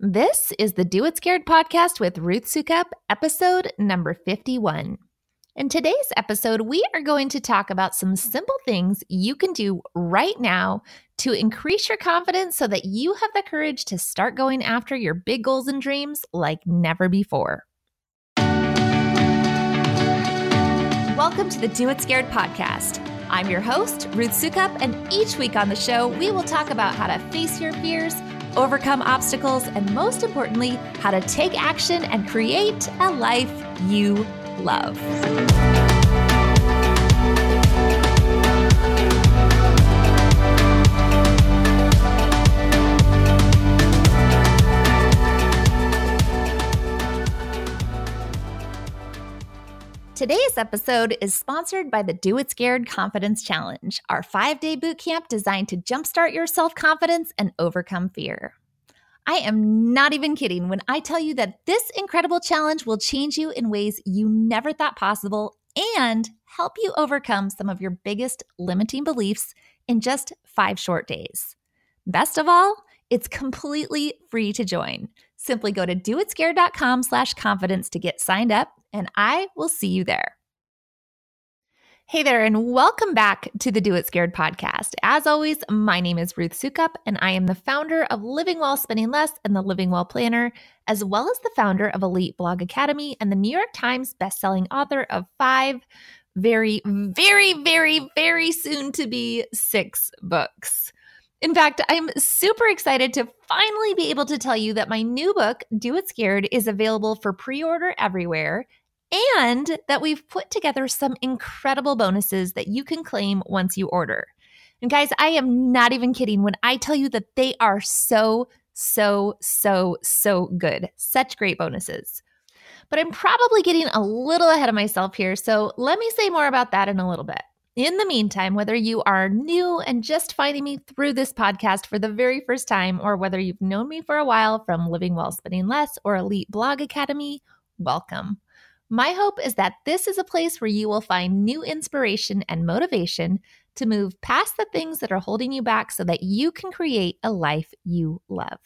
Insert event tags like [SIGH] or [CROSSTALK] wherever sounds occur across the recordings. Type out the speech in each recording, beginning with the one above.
This is the Do It Scared podcast with Ruth Soukup, episode number 51. In today's episode, we are going to talk about some simple things you can do right now to increase your confidence so that you have the courage to start going after your big goals and dreams like never before. Welcome to the Do It Scared podcast. I'm your host, Ruth Soukup, and each week on the show, we will talk about how to face your fears overcome obstacles, and most importantly, how to take action and create a life you love. Today's episode is sponsored by the Do It Scared Confidence Challenge, our five day boot camp designed to jumpstart your self confidence and overcome fear. I am not even kidding when I tell you that this incredible challenge will change you in ways you never thought possible and help you overcome some of your biggest limiting beliefs in just five short days. Best of all, it's completely free to join. Simply go to doitscared.com slash confidence to get signed up and I will see you there. Hey there, and welcome back to the Do It Scared podcast. As always, my name is Ruth Soukup, and I am the founder of Living Well Spending Less and the Living Well Planner, as well as the founder of Elite Blog Academy and the New York Times bestselling author of five very, very, very, very soon to be six books. In fact, I'm super excited to finally be able to tell you that my new book, Do It Scared, is available for pre order everywhere and that we've put together some incredible bonuses that you can claim once you order. And guys, I am not even kidding when I tell you that they are so, so, so, so good. Such great bonuses. But I'm probably getting a little ahead of myself here, so let me say more about that in a little bit. In the meantime, whether you are new and just finding me through this podcast for the very first time, or whether you've known me for a while from Living Well Spending Less or Elite Blog Academy, welcome. My hope is that this is a place where you will find new inspiration and motivation to move past the things that are holding you back so that you can create a life you love.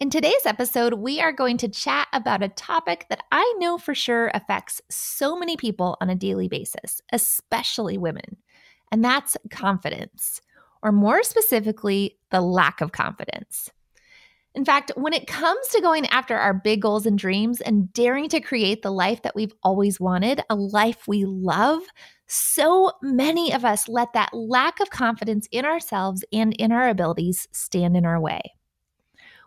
In today's episode, we are going to chat about a topic that I know for sure affects so many people on a daily basis, especially women, and that's confidence, or more specifically, the lack of confidence. In fact, when it comes to going after our big goals and dreams and daring to create the life that we've always wanted, a life we love, so many of us let that lack of confidence in ourselves and in our abilities stand in our way.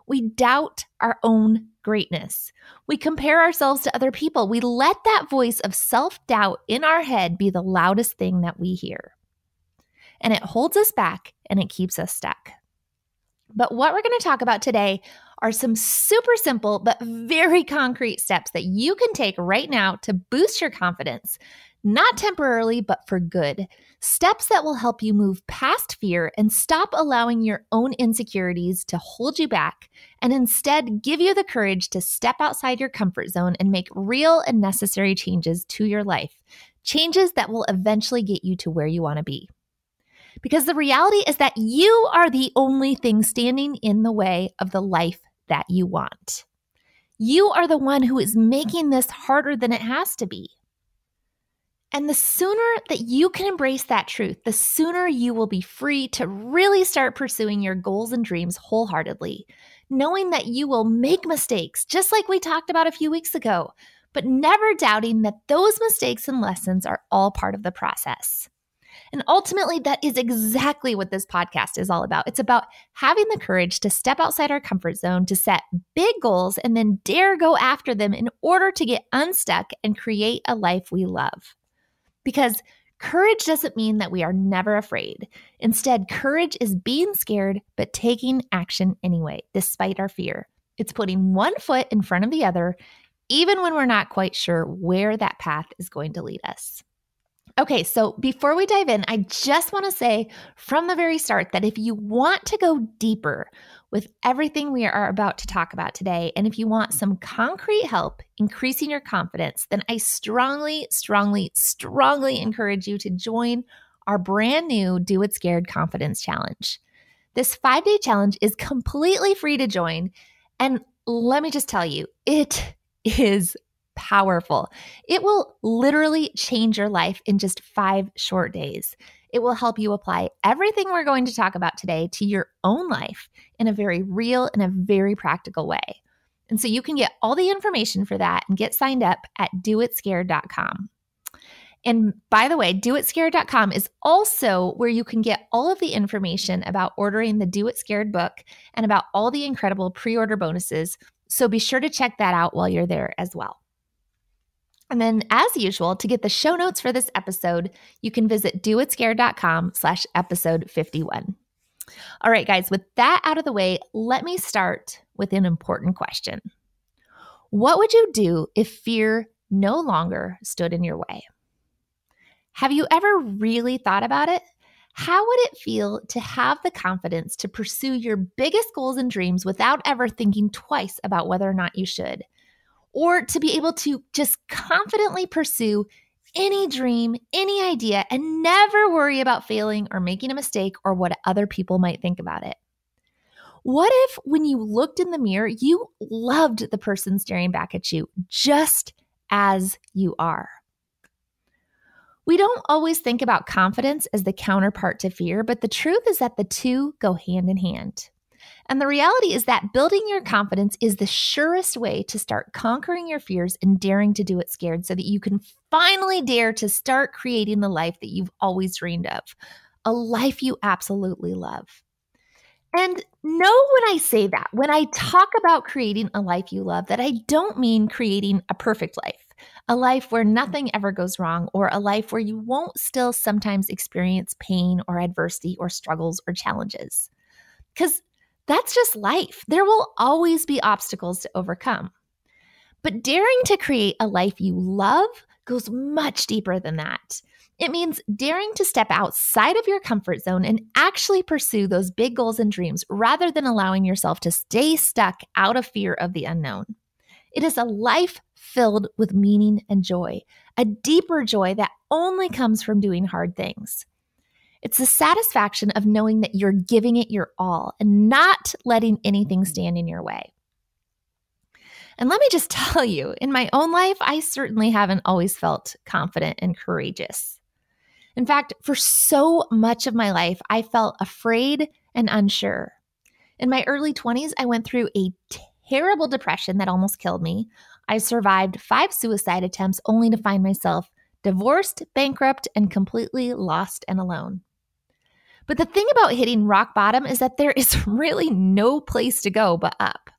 We doubt our own greatness. We compare ourselves to other people. We let that voice of self doubt in our head be the loudest thing that we hear. And it holds us back and it keeps us stuck. But what we're going to talk about today are some super simple but very concrete steps that you can take right now to boost your confidence, not temporarily, but for good. Steps that will help you move past fear and stop allowing your own insecurities to hold you back, and instead give you the courage to step outside your comfort zone and make real and necessary changes to your life. Changes that will eventually get you to where you want to be. Because the reality is that you are the only thing standing in the way of the life that you want. You are the one who is making this harder than it has to be. And the sooner that you can embrace that truth, the sooner you will be free to really start pursuing your goals and dreams wholeheartedly, knowing that you will make mistakes, just like we talked about a few weeks ago, but never doubting that those mistakes and lessons are all part of the process. And ultimately, that is exactly what this podcast is all about. It's about having the courage to step outside our comfort zone, to set big goals, and then dare go after them in order to get unstuck and create a life we love. Because courage doesn't mean that we are never afraid. Instead, courage is being scared, but taking action anyway, despite our fear. It's putting one foot in front of the other, even when we're not quite sure where that path is going to lead us. Okay, so before we dive in, I just want to say from the very start that if you want to go deeper with everything we are about to talk about today, and if you want some concrete help increasing your confidence, then I strongly, strongly, strongly encourage you to join our brand new Do It Scared Confidence Challenge. This five day challenge is completely free to join And let me just tell you, it is powerful. It will literally change your life in just five short days. It will help you apply everything we're going to talk about today to your own life in a very real and a very practical way. And so you can get all the information for that and get signed up at doitscared.com. And by the way, doitscared.com is also where you can get all of the information about ordering the Do It Scared book and about all the incredible pre order bonuses. So be sure to check that out while you're there as well. And then, as usual, to get the show notes for this episode, you can visit doitscared.com slash episode 51. All right, guys, with that out of the way, let me start with an important question. What would you do if fear no longer stood in your way? Have you ever really thought about it? How would it feel to have the confidence to pursue your biggest goals and dreams without ever thinking twice about whether or not you should? Or to be able to just confidently pursue any dream, any idea, and never worry about failing or making a mistake or what other people might think about it? What if, when you looked in the mirror, you loved the person staring back at you just as you are? We don't always think about confidence as the counterpart to fear, but the truth is that the two go hand in hand. And the reality is that building your confidence is the surest way to start conquering your fears and daring to do it scared so that you can finally dare to start creating the life that you've always dreamed of, a life you absolutely love. And know when I say that, when I talk about creating a life you love, that I don't mean creating a perfect life, a life where mm-hmm. nothing ever goes wrong, or a life where you won't still sometimes experience pain or adversity or struggles or challenges. Because that's just life. There will always be obstacles to overcome. But daring to create a life you love goes much deeper than that. It means daring to step outside of your comfort zone and actually pursue those big goals and dreams rather than allowing yourself to stay stuck out of fear of the unknown. It is a life filled with meaning and joy, a deeper joy that only comes from doing hard things. It's the satisfaction of knowing that you're giving it your all and not letting anything mm-hmm. stand in your way. And let me just [LAUGHS] tell you, in my own life, I certainly haven't always felt confident and courageous. In fact, for so much of my life, I felt afraid and unsure. In my early 20s, I went through a terrible depression that almost killed me. I survived five suicide attempts only to find myself divorced, bankrupt, and completely lost and alone. But the thing about hitting rock bottom is that there is [LAUGHS] really no place to go but up.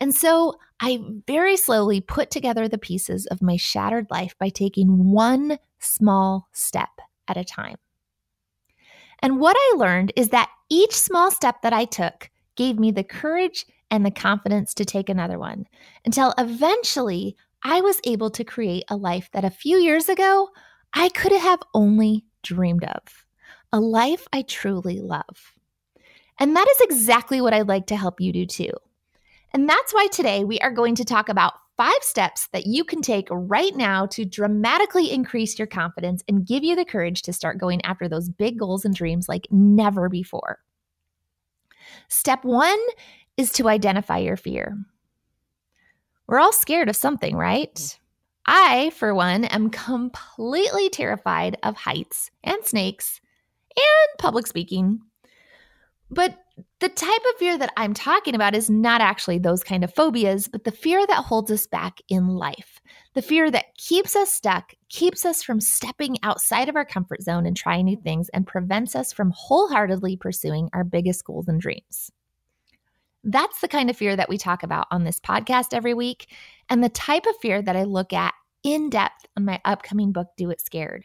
And so I very slowly put together the pieces of my shattered life by taking one small step at a time. And what I learned is that each small step that I took gave me the courage and the confidence to take another one until eventually I was able to create a life that a few years ago I could have only dreamed of a life I truly love. And that is exactly what I'd like to help you do too. And that's why today we are going to talk about five steps that you can take right now to dramatically increase your confidence and give you the courage to start going after those big goals and dreams like never before. Step one is to identify your fear. We're all scared of something, right? Mm-hmm. I, for one, am completely terrified of heights and snakes and public speaking. But the type of fear that I'm talking about is not actually those kind of phobias, but the fear that holds us back in life. The fear that keeps us stuck, keeps us from stepping outside of our comfort zone and trying new things, and prevents us from wholeheartedly pursuing our biggest goals and dreams. That's the kind of fear that we talk about on this podcast every week, and the type of fear that I look at in depth on my upcoming book, Do It Scared.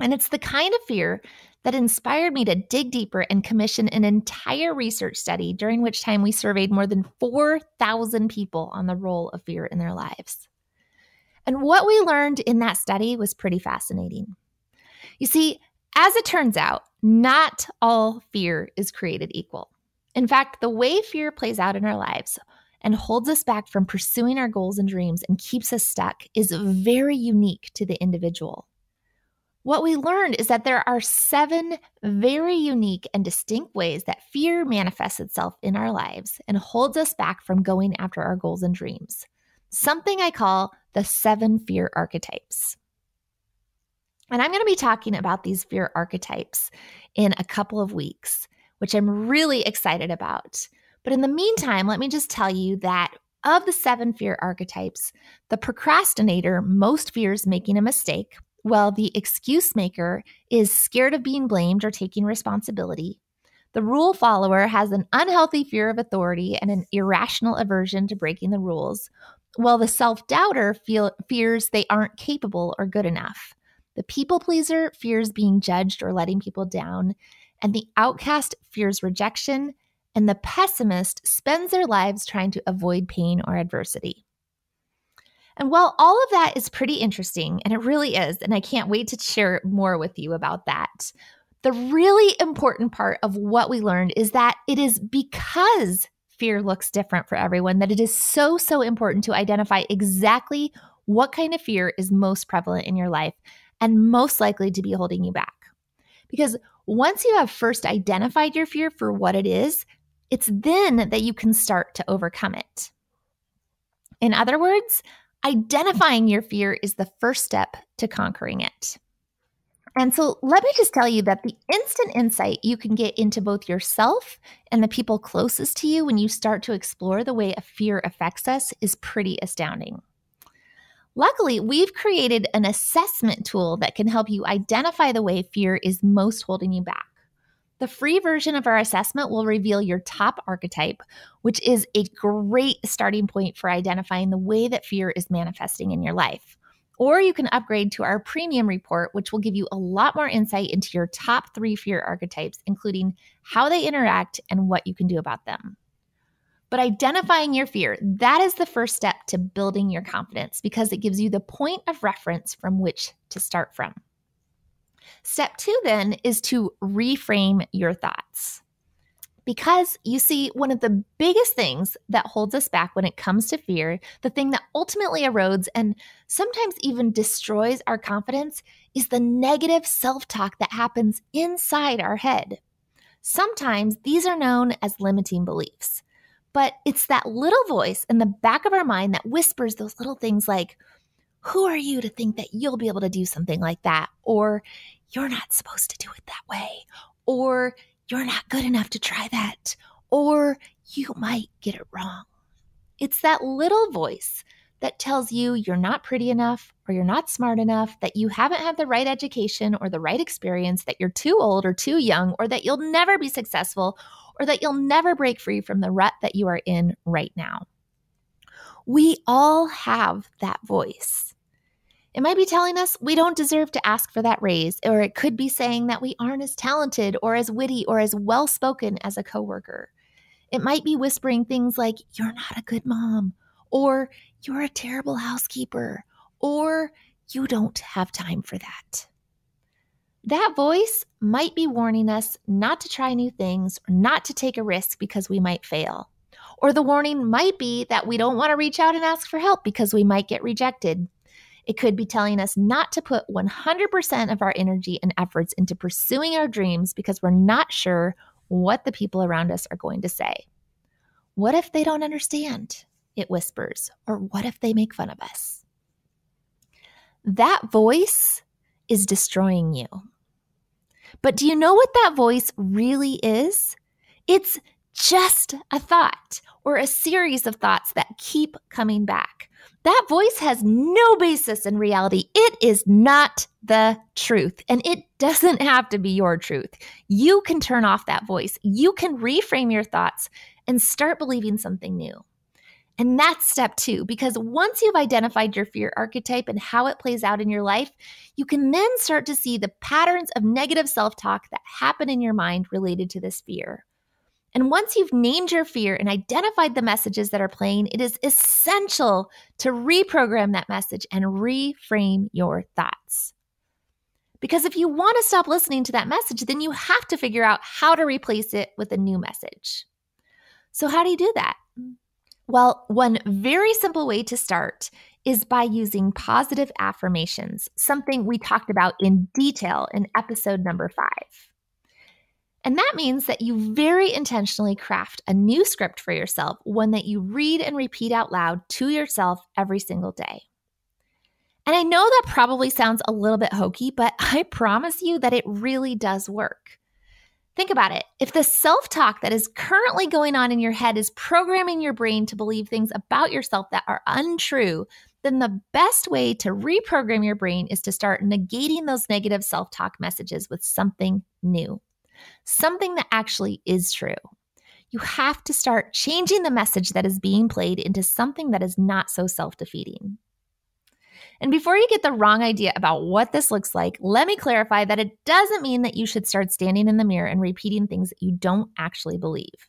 And it's the kind of fear that inspired me to dig deeper and commission an entire research study during which time we surveyed more than 4,000 people on the role of fear in their lives. And what we learned in that study was pretty fascinating. You see, as it turns out, not all fear is created equal. In fact, the way fear plays out in our lives and holds us back from pursuing our goals and dreams and keeps us stuck is very unique to the individual. What we learned is that there are seven very unique and distinct ways that fear manifests itself in our lives and holds us back from going after our goals and dreams. Something I call the seven fear archetypes. And I'm going to be talking about these fear archetypes in a couple of weeks, which I'm really excited about. But in the meantime, let me just tell you that of the seven fear archetypes, the procrastinator most fears making a mistake well, the excuse maker is scared of being blamed or taking responsibility. The rule follower has an unhealthy fear of authority and an irrational aversion to breaking the rules, while the self doubter fears they aren't capable or good enough. The people pleaser fears being judged or letting people down, and the outcast fears rejection, and the pessimist spends their lives trying to avoid pain or adversity. And while all of that is pretty interesting, and it really is, and I can't wait to share more with you about that, the really important part of what we learned is that it is because fear looks different for everyone that it is so, so important to identify exactly what kind of fear is most prevalent in your life and most likely to be holding you back. Because once you have first identified your fear for what it is, it's then that you can start to overcome it. In other words, Identifying your fear is the first step to conquering it. And so let me just tell you that the instant insight you can get into both yourself and the people closest to you when you start to explore the way a fear affects us is pretty astounding. Luckily, we've created an assessment tool that can help you identify the way fear is most holding you back. The free version of our assessment will reveal your top archetype, which is a great starting point for identifying the way that fear is manifesting in your life. Or you can upgrade to our premium report, which will give you a lot more insight into your top three fear archetypes, including how they interact and what you can do about them. But identifying your fear, that is the first step to building your confidence because it gives you the point of reference from which to start from. Step two, then, is to reframe your thoughts. Because you see, one of the biggest things that holds us back when it comes to fear, the thing that ultimately erodes and sometimes even destroys our confidence, is the negative self talk that happens inside our head. Sometimes these are known as limiting beliefs, but it's that little voice in the back of our mind that whispers those little things like, Who are you to think that you'll be able to do something like that? Or you're not supposed to do it that way, or you're not good enough to try that, or you might get it wrong. It's that little voice that tells you you're not pretty enough or you're not smart enough, that you haven't had the right education or the right experience, that you're too old or too young, or that you'll never be successful, or that you'll never break free from the rut that you are in right now. We all have that voice. It might be telling us we don't deserve to ask for that raise, or it could be saying that we aren't as talented or as witty or as well spoken as a coworker. It might be whispering things like, You're not a good mom, or You're a terrible housekeeper, or You don't have time for that. That voice might be warning us not to try new things or not to take a risk because we might fail. Or the warning might be that we don't want to reach out and ask for help because we might get rejected. It could be telling us not to put 100% of our energy and efforts into pursuing our dreams because we're not sure what the people around us are going to say. What if they don't understand? It whispers. Or what if they make fun of us? That voice is destroying you. But do you know what that voice really is? It's just a thought or a series of thoughts that keep coming back. That voice has no basis in reality. It is not the truth, and it doesn't have to be your truth. You can turn off that voice, you can reframe your thoughts and start believing something new. And that's step two, because once you've identified your fear archetype and how it plays out in your life, you can then start to see the patterns of negative self talk that happen in your mind related to this fear. And once you've named your fear and identified the messages that are playing, it is essential to reprogram that message and reframe your thoughts. Because if you want to stop listening to that message, then you have to figure out how to replace it with a new message. So, how do you do that? Well, one very simple way to start is by using positive affirmations, something we talked about in detail in episode number five. And that means that you very intentionally craft a new script for yourself, one that you read and repeat out loud to yourself every single day. And I know that probably sounds a little bit hokey, but [LAUGHS] I promise you that it really does work. Think about it. If the self talk that is currently going on in your head is programming your brain to believe things about yourself that are untrue, then the best way to reprogram your brain is to start negating those negative self talk messages with something new, something that actually is true. You have to start changing the message that is being played into something that is not so self defeating. And before you get the wrong idea about what this looks like, let me clarify that it doesn't mean that you should start standing in the mirror and repeating things that you don't actually believe.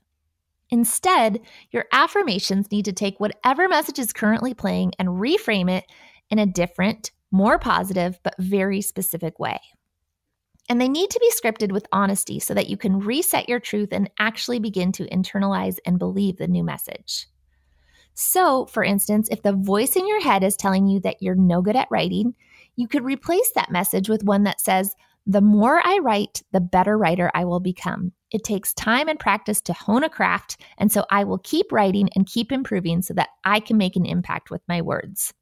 Instead, your affirmations need to take whatever message is currently playing and reframe it in a different, more positive, but very specific way. And they need to be scripted with honesty so that you can reset your truth and actually begin to internalize and believe the new message. So, for instance, if the voice in your head is telling you that you're no good at writing, you could replace that message with one that says, The more I write, the better writer I will become. It takes time and practice to hone a craft, and so I will keep writing and keep improving so that I can make an impact with my words.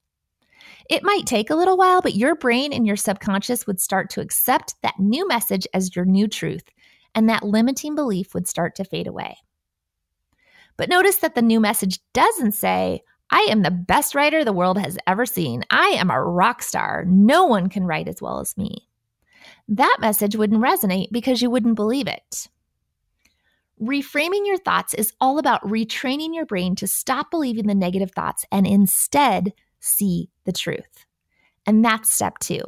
It might take a little while, but your brain and your subconscious would start to accept that new message as your new truth, and that limiting belief would start to fade away. But notice that the new message doesn't say, I am the best writer the world has ever seen. I am a rock star. No one can write as well as me. That message wouldn't resonate because you wouldn't believe it. Reframing your thoughts is all about retraining your brain to stop believing the negative thoughts and instead see the truth. And that's step two.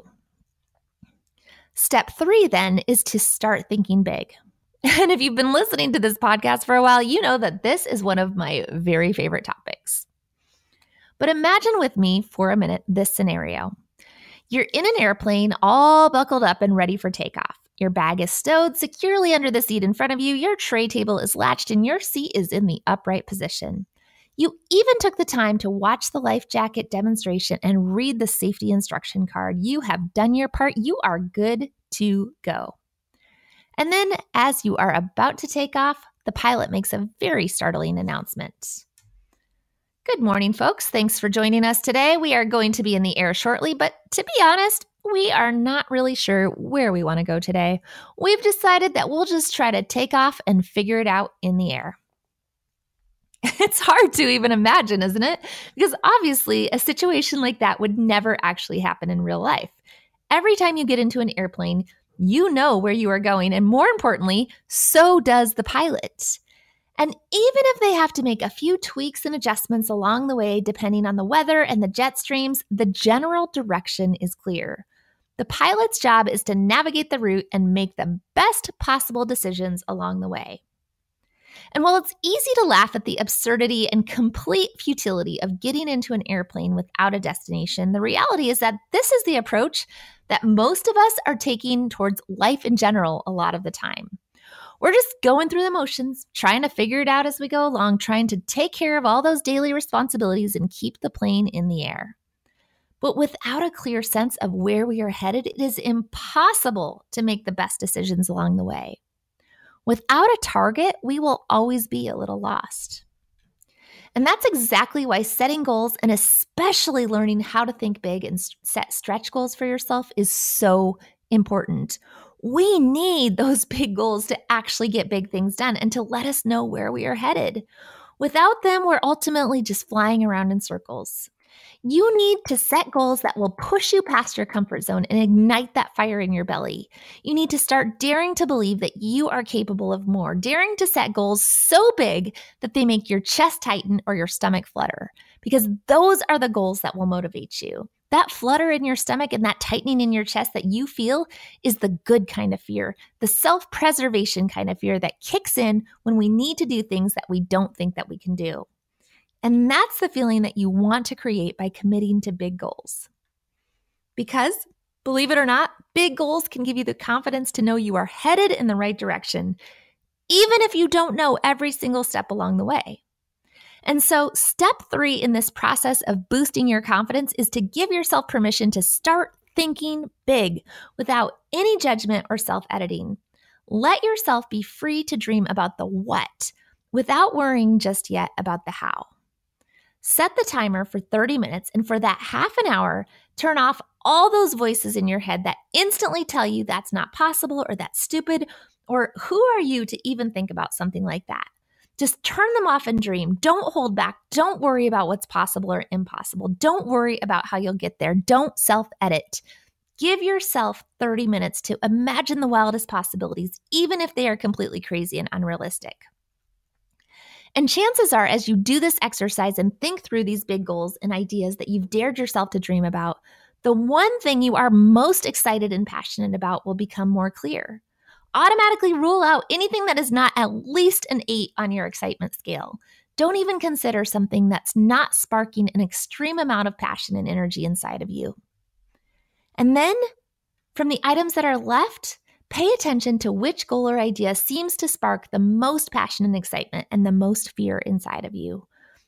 Step three, then, is to start thinking big. [LAUGHS] And if you've been listening to this podcast for a while, you know that this is one of my very favorite topics. But imagine with me for a minute this scenario. You're in an airplane, all buckled up and ready for takeoff. Your bag is stowed securely under the seat in front of you, your tray table is latched, and your seat is in the upright position. You even took the time to watch the life jacket demonstration and read the safety instruction card. You have done your part. You are good to go. And then, as you are about to take off, the pilot makes a very startling announcement. Good morning, folks. Thanks for joining us today. We are going to be in the air shortly, but to be honest, we are not really sure where we want to go today. We've decided that we'll just try to take off and figure it out in the air. [LAUGHS] It's hard to even imagine, isn't it? Because obviously, a situation like that would never actually happen in real life. Every time you get into an airplane, you know where you are going. And more importantly, so does the pilot. And even if they have to make a few tweaks and adjustments along the way, depending on the weather and the jet streams, the general direction is clear. The pilot's job is to navigate the route and make the best possible decisions along the way. And while it's easy to laugh at the absurdity and complete futility of getting into an airplane without a destination, the reality is that this is the approach that most of us are taking towards life in general a lot of the time. We're just going through the motions, trying to figure it out as we go along, trying to take care of all those daily responsibilities and keep the plane in the air. But without a clear sense of where we are headed, it is impossible to make the best decisions along the way. Without a target, we will always be a little lost. And that's exactly why setting goals and especially learning how to think big and set stretch goals for yourself is so important. We need those [LAUGHS] big goals to actually get big things done and to let us know where we are headed. Without them, we're ultimately just flying around in circles. You need to set goals that will push you past your comfort zone and ignite that fire in your belly. You need to start daring to believe that you are capable of more, daring to set goals so big that they make your chest tighten or your stomach flutter, because those are the goals that will motivate you. That flutter in your stomach and that tightening in your chest that you feel is the good kind of fear, the self preservation kind of fear that kicks in when we need to do things that we don't think that we can do. And that's the feeling that you want to create by committing to big goals. Because, believe it or not, big goals can give you the confidence to know you are headed in the right direction, even if you don't know every single step along the way. And so, step three in this process of boosting your confidence is to give yourself permission to start thinking big without any judgment or self editing. Let yourself be free to dream about the what without worrying just yet about the how. Set the timer for 30 minutes, and for that half an hour, turn off all those voices in your head that instantly tell you that's not possible or that's stupid, or who are you to even think about something like that? Just turn them off and dream. Don't hold back. Don't worry about what's possible or impossible. Don't worry about how you'll get there. Don't self edit. Give yourself 30 minutes to imagine the wildest possibilities, even if they are completely crazy and unrealistic. And chances are, as you do this exercise and think through these big goals and ideas that you've dared yourself to dream about, the one thing you are most excited and passionate about will become more clear automatically rule out anything that is not at least an eight on your excitement scale. Don't even consider something that's not sparking an extreme amount of passion and energy inside of you. And then from the items that are left, pay attention to which goal or idea seems to spark the most passion and excitement and the most fear inside of you.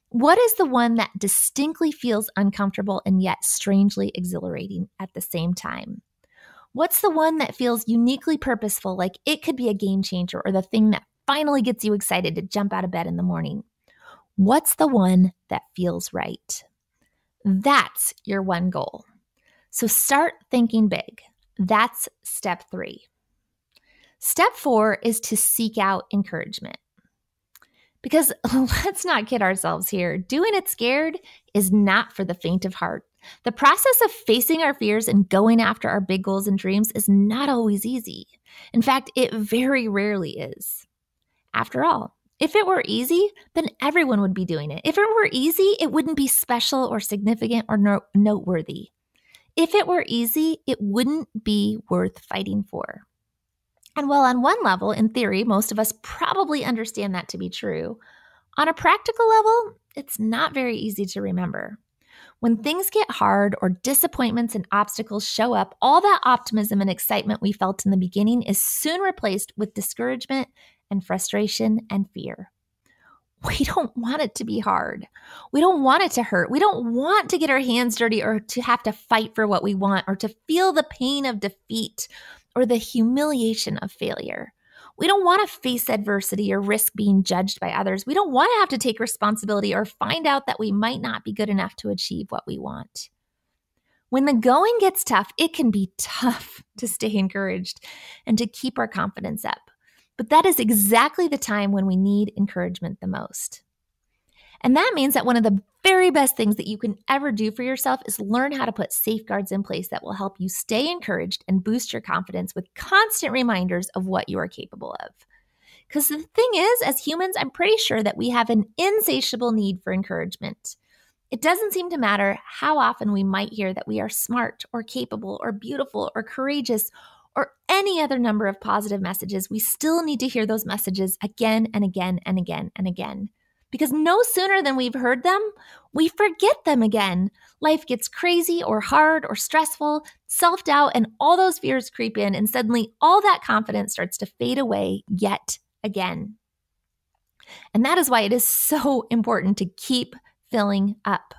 What is the one that distinctly feels uncomfortable and yet strangely exhilarating at the same time? What's the one that feels uniquely purposeful, like it could be a game changer or the thing that finally gets you excited to jump out of bed in the morning? What's the one that feels right? That's your one goal. So start thinking big. That's step three. Step four is to seek out encouragement. Because [LAUGHS] let's not kid ourselves here, doing it scared is not for the faint of heart. The process of facing our fears and going after our big goals and dreams is not always easy. In fact, it very rarely is. After all, if it were easy, then everyone would be doing it. If it were easy, it wouldn't be special or significant or no- noteworthy. If it were easy, it wouldn't be worth fighting for. And while on one level, in theory, most of us probably understand that to be true, on a practical level, it's not very easy to remember. When things get hard or disappointments and obstacles show up, all that optimism and excitement we felt in the beginning is soon replaced with discouragement and frustration and fear. We don't want it to be hard. We don't want it to hurt. We don't want to get our hands dirty or to have to fight for what we want or to feel the pain of defeat or the humiliation of failure. We don't want to face adversity or risk being judged by others. We don't want to have to take responsibility or find out that we might not be good enough to achieve what we want. When the going gets tough, it can be tough [LAUGHS] to stay encouraged and to keep our confidence up. But that is exactly the time when we need encouragement the most. And that means that one of the very best things that you can ever do for yourself is learn how to put safeguards in place that will help you stay encouraged and boost your confidence with constant reminders of what you are capable of. Because the thing is, as humans, I'm pretty sure that we have an insatiable need for encouragement. It doesn't seem to matter how often we might hear that we are smart or capable or beautiful or courageous or any other number of positive messages, we still need to hear those messages again and again and again and again because no sooner than we've heard them, we forget them again. Life gets crazy or hard or stressful, self doubt and all those fears creep in, and suddenly all that confidence starts to fade away yet again. And that is why it is so important to keep filling up.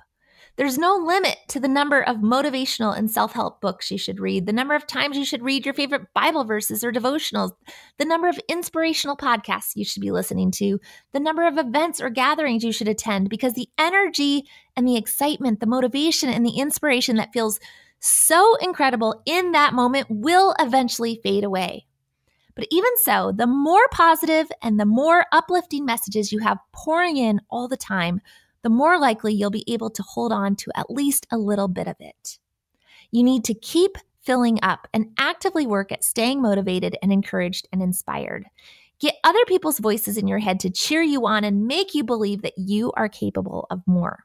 There's no limit to the number of motivational and self help books you should read, the number of times you should read your favorite Bible verses or devotionals, the number of inspirational podcasts you should be listening to, the number of events or gatherings you should attend, because the energy and the excitement, the motivation and the inspiration that feels so incredible in that moment will eventually fade away. But even so, the more positive and the more uplifting messages you have pouring in all the time, the more likely you'll be able to hold on to at least a little bit of it. You need to keep filling up and actively work at staying motivated and encouraged and inspired. Get other people's voices in your head to cheer you on and make you believe that you are capable of more.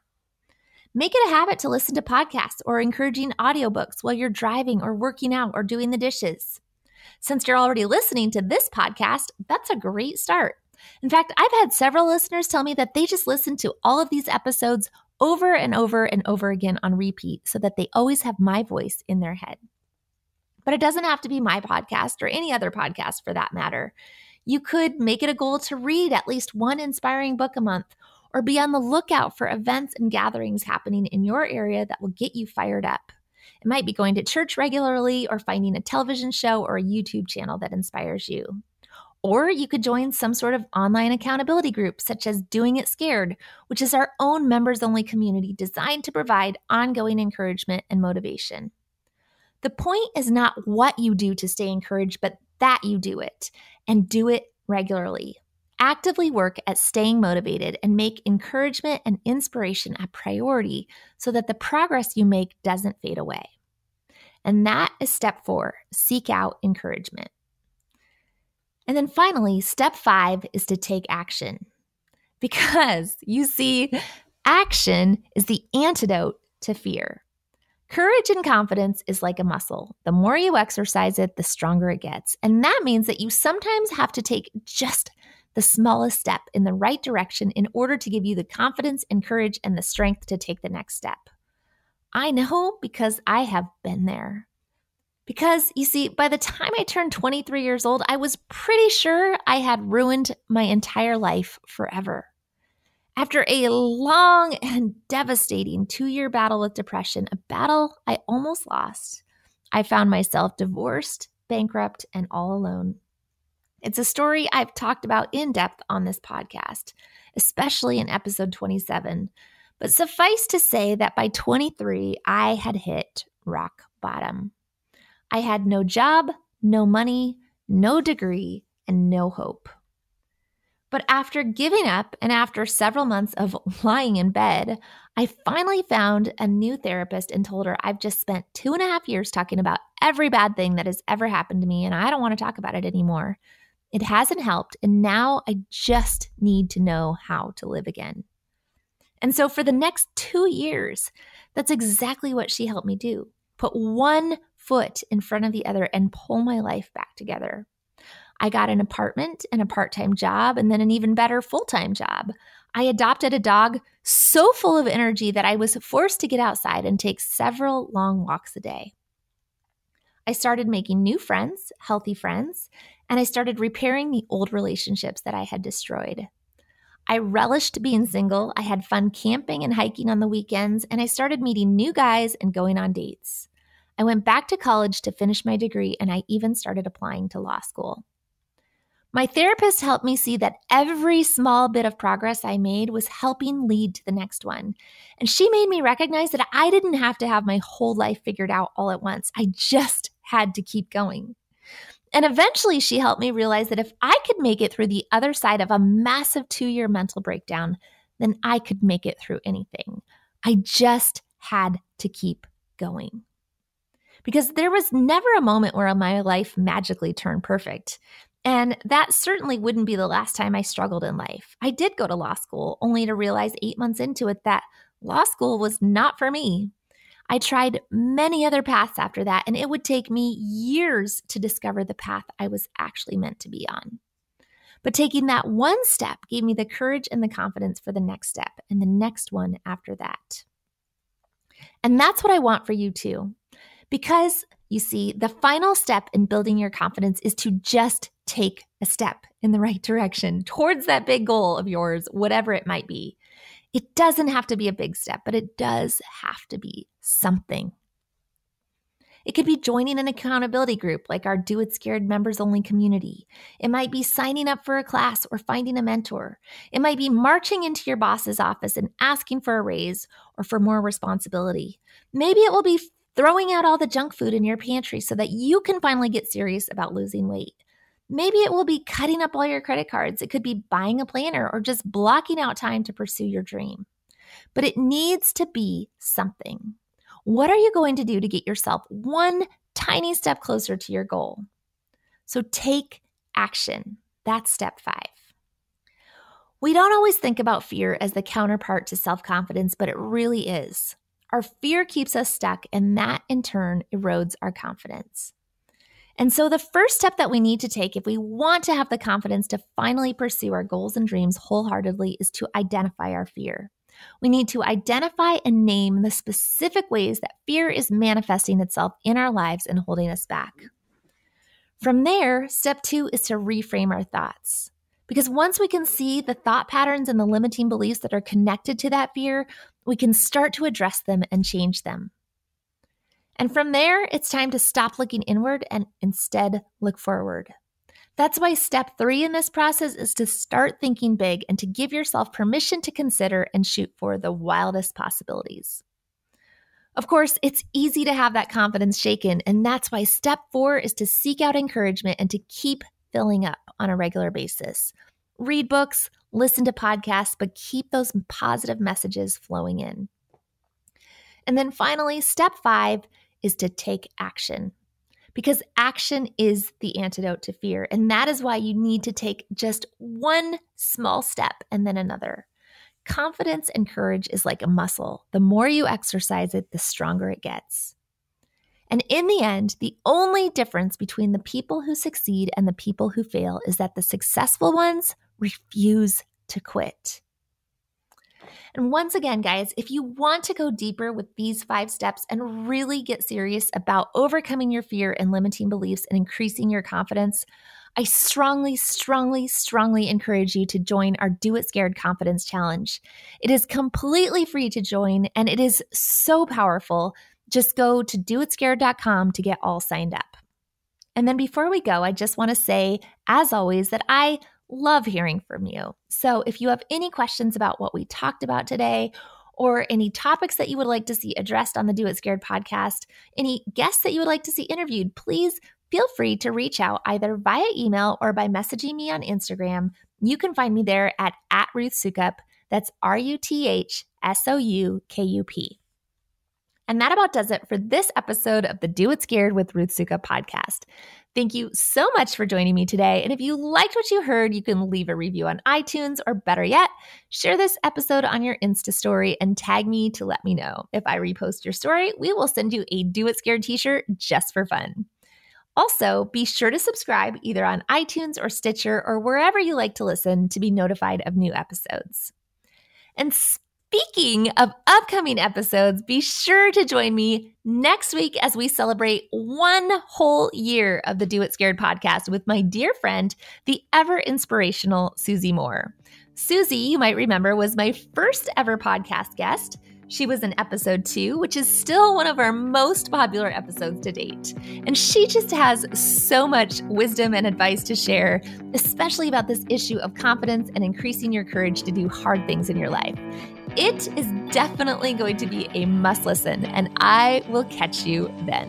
Make it a habit to listen to podcasts or encouraging audiobooks while you're driving or working out or doing the dishes. Since you're already listening to this podcast, that's a great start. In fact, I've had several listeners tell me that they just listen to all of these episodes over and over and over again on repeat so that they always have my voice in their head. But it doesn't have to be my podcast or any other podcast for that matter. You could make it a goal to read at least one inspiring book a month or be on the lookout for events and gatherings happening in your area that will get you fired up. It might be going to church regularly or finding a television show or a YouTube channel that inspires you. Or you could join some sort of online accountability group, such as Doing It Scared, which is our own members only community designed to provide ongoing encouragement and motivation. The point is not what you do to stay encouraged, but that you do it and do it regularly. Actively work at staying motivated and make encouragement and inspiration a priority so that the progress you make doesn't fade away. And that is step four seek out encouragement. And then finally, step five is to take action. Because you see, action is the antidote to fear. Courage and confidence is like a muscle. The more you exercise it, the stronger it gets. And that means that you sometimes have to take just the smallest step in the right direction in order to give you the confidence and courage and the strength to take the next step. I know because I have been there. Because you see, by the time I turned 23 years old, I was pretty sure I had ruined my entire life forever. After a long and devastating two year battle with depression, a battle I almost lost, I found myself divorced, bankrupt, and all alone. It's a story I've talked about in depth on this podcast, especially in episode 27. But suffice to say that by 23, I had hit rock bottom. I had no job, no money, no degree, and no hope. But after giving up and after several months of [LAUGHS] lying in bed, I finally found a new therapist and told her I've just spent two and a half years talking about every bad thing that has ever happened to me, and I don't want to talk about it anymore. It hasn't helped, and now I just need to know how to live again. And so, for the next two years, that's exactly what she helped me do put one foot in front of the other and pull my life back together. I got an apartment and a part time job, and then an even better full time job. I adopted a dog so full of energy that I was forced to get outside and take several long walks a day. I started making new friends, healthy friends, and I started repairing the old relationships that I had destroyed. I relished being single. I had fun camping and hiking on the weekends, and I started meeting new guys and going on dates. I went back to college to finish my degree, and I even started applying to law school. My therapist helped me see that every small bit of progress I made was helping lead to the next one. And she made me recognize that I didn't have to have my whole life figured out all at once. I just had to keep going. And eventually, she helped me realize that if I could make it through the other side of a massive two year mental breakdown, then I could make it through anything. I just had to keep going because there was never a moment where my life magically turned perfect. And that certainly wouldn't be the last time I struggled in life. I did go to law school, only to realize eight months into it that law school was not for me. I tried many other paths after that, and it would take me years to discover the path I was actually meant to be on. But taking that one step gave me the courage and the confidence for the next step and the next one after that. And that's what I want for you too. Because you see, the final step in building your confidence is to just take a step in the right direction towards that big goal of yours, whatever it might be. It doesn't have to be a big step, but it does have to be something. It could be joining an accountability group like our Do It Scared members only community. It might be signing up for a class or finding a mentor. It might be marching into your boss's office and asking for a raise or for more responsibility. Maybe it will be throwing out all the junk food in your pantry so that you can finally get serious about losing weight. Maybe it will be cutting up all your credit cards. It could be buying a planner or just blocking out time to pursue your dream. But it needs to be something. What are you going to do to get yourself one tiny step closer to your goal? So take action. That's step five. We don't always think about fear as the counterpart to self confidence, but it really is. Our fear keeps us stuck, and that in turn erodes our confidence. And so, the first step that we need to take if we want to have the confidence to finally pursue our goals and dreams wholeheartedly is to identify our fear. We need to identify and name the specific ways that fear is manifesting itself in our lives and holding us back. From there, step two is to reframe our thoughts. Because once we can see the thought patterns and the limiting beliefs that are connected to that fear, we can start to address them and change them. And from there, it's time to stop looking inward and instead look forward. That's why step three in this process is to start thinking big and to give yourself permission to consider and shoot for the wildest possibilities. Of course, it's easy to have that confidence shaken, and that's why step four is to seek out encouragement and to keep filling up on a regular basis. Read books, listen to podcasts, but keep those positive messages flowing in. And then finally, step five is to take action because action is the antidote to fear. And that is why you need to take just one small step and then another. Confidence and courage is like a muscle. The more you exercise it, the stronger it gets. And in the end, the only difference between the people who succeed and the people who fail is that the successful ones refuse to quit. And once again, guys, if you want to go deeper with these five steps and really get serious about overcoming your fear and limiting beliefs and increasing your confidence, I strongly, strongly, strongly encourage you to join our Do It Scared Confidence Challenge. It is completely free to join and it is so powerful. Just go to doitscared.com to get all signed up. And then before we go, I just want to say, as always, that I love hearing from you. So if you have any questions about what we talked about today, or any topics that you would like to see addressed on the Do It Scared podcast, any guests that you would like to see interviewed, please feel free to reach out either via email or by messaging me on Instagram. You can find me there at, at Ruth Soukup. That's R U T H S O U K U P. And that about does it for this episode of the Do It Scared with Ruth Soukup podcast. Thank you so much for joining me today. And if you liked what you heard, you can leave a review on iTunes or better yet, share this episode on your Insta story and tag me to let me know. If I repost your story, we will send you a Do It Scared t shirt just for fun. Also, be sure to subscribe either on iTunes or Stitcher or wherever you like to listen to be notified of new episodes. And Speaking of upcoming episodes, be sure to join me next week as we celebrate one whole year of the Do It Scared podcast with my dear friend, the ever inspirational Susie Moore. Susie, you might remember, was my first ever podcast guest. She was in episode two, which is still one of our most popular episodes to date. And she just has so much wisdom and advice to share, especially about this issue of confidence and increasing your courage to do hard things in your life. It is definitely going to be a must listen, and I will catch you then.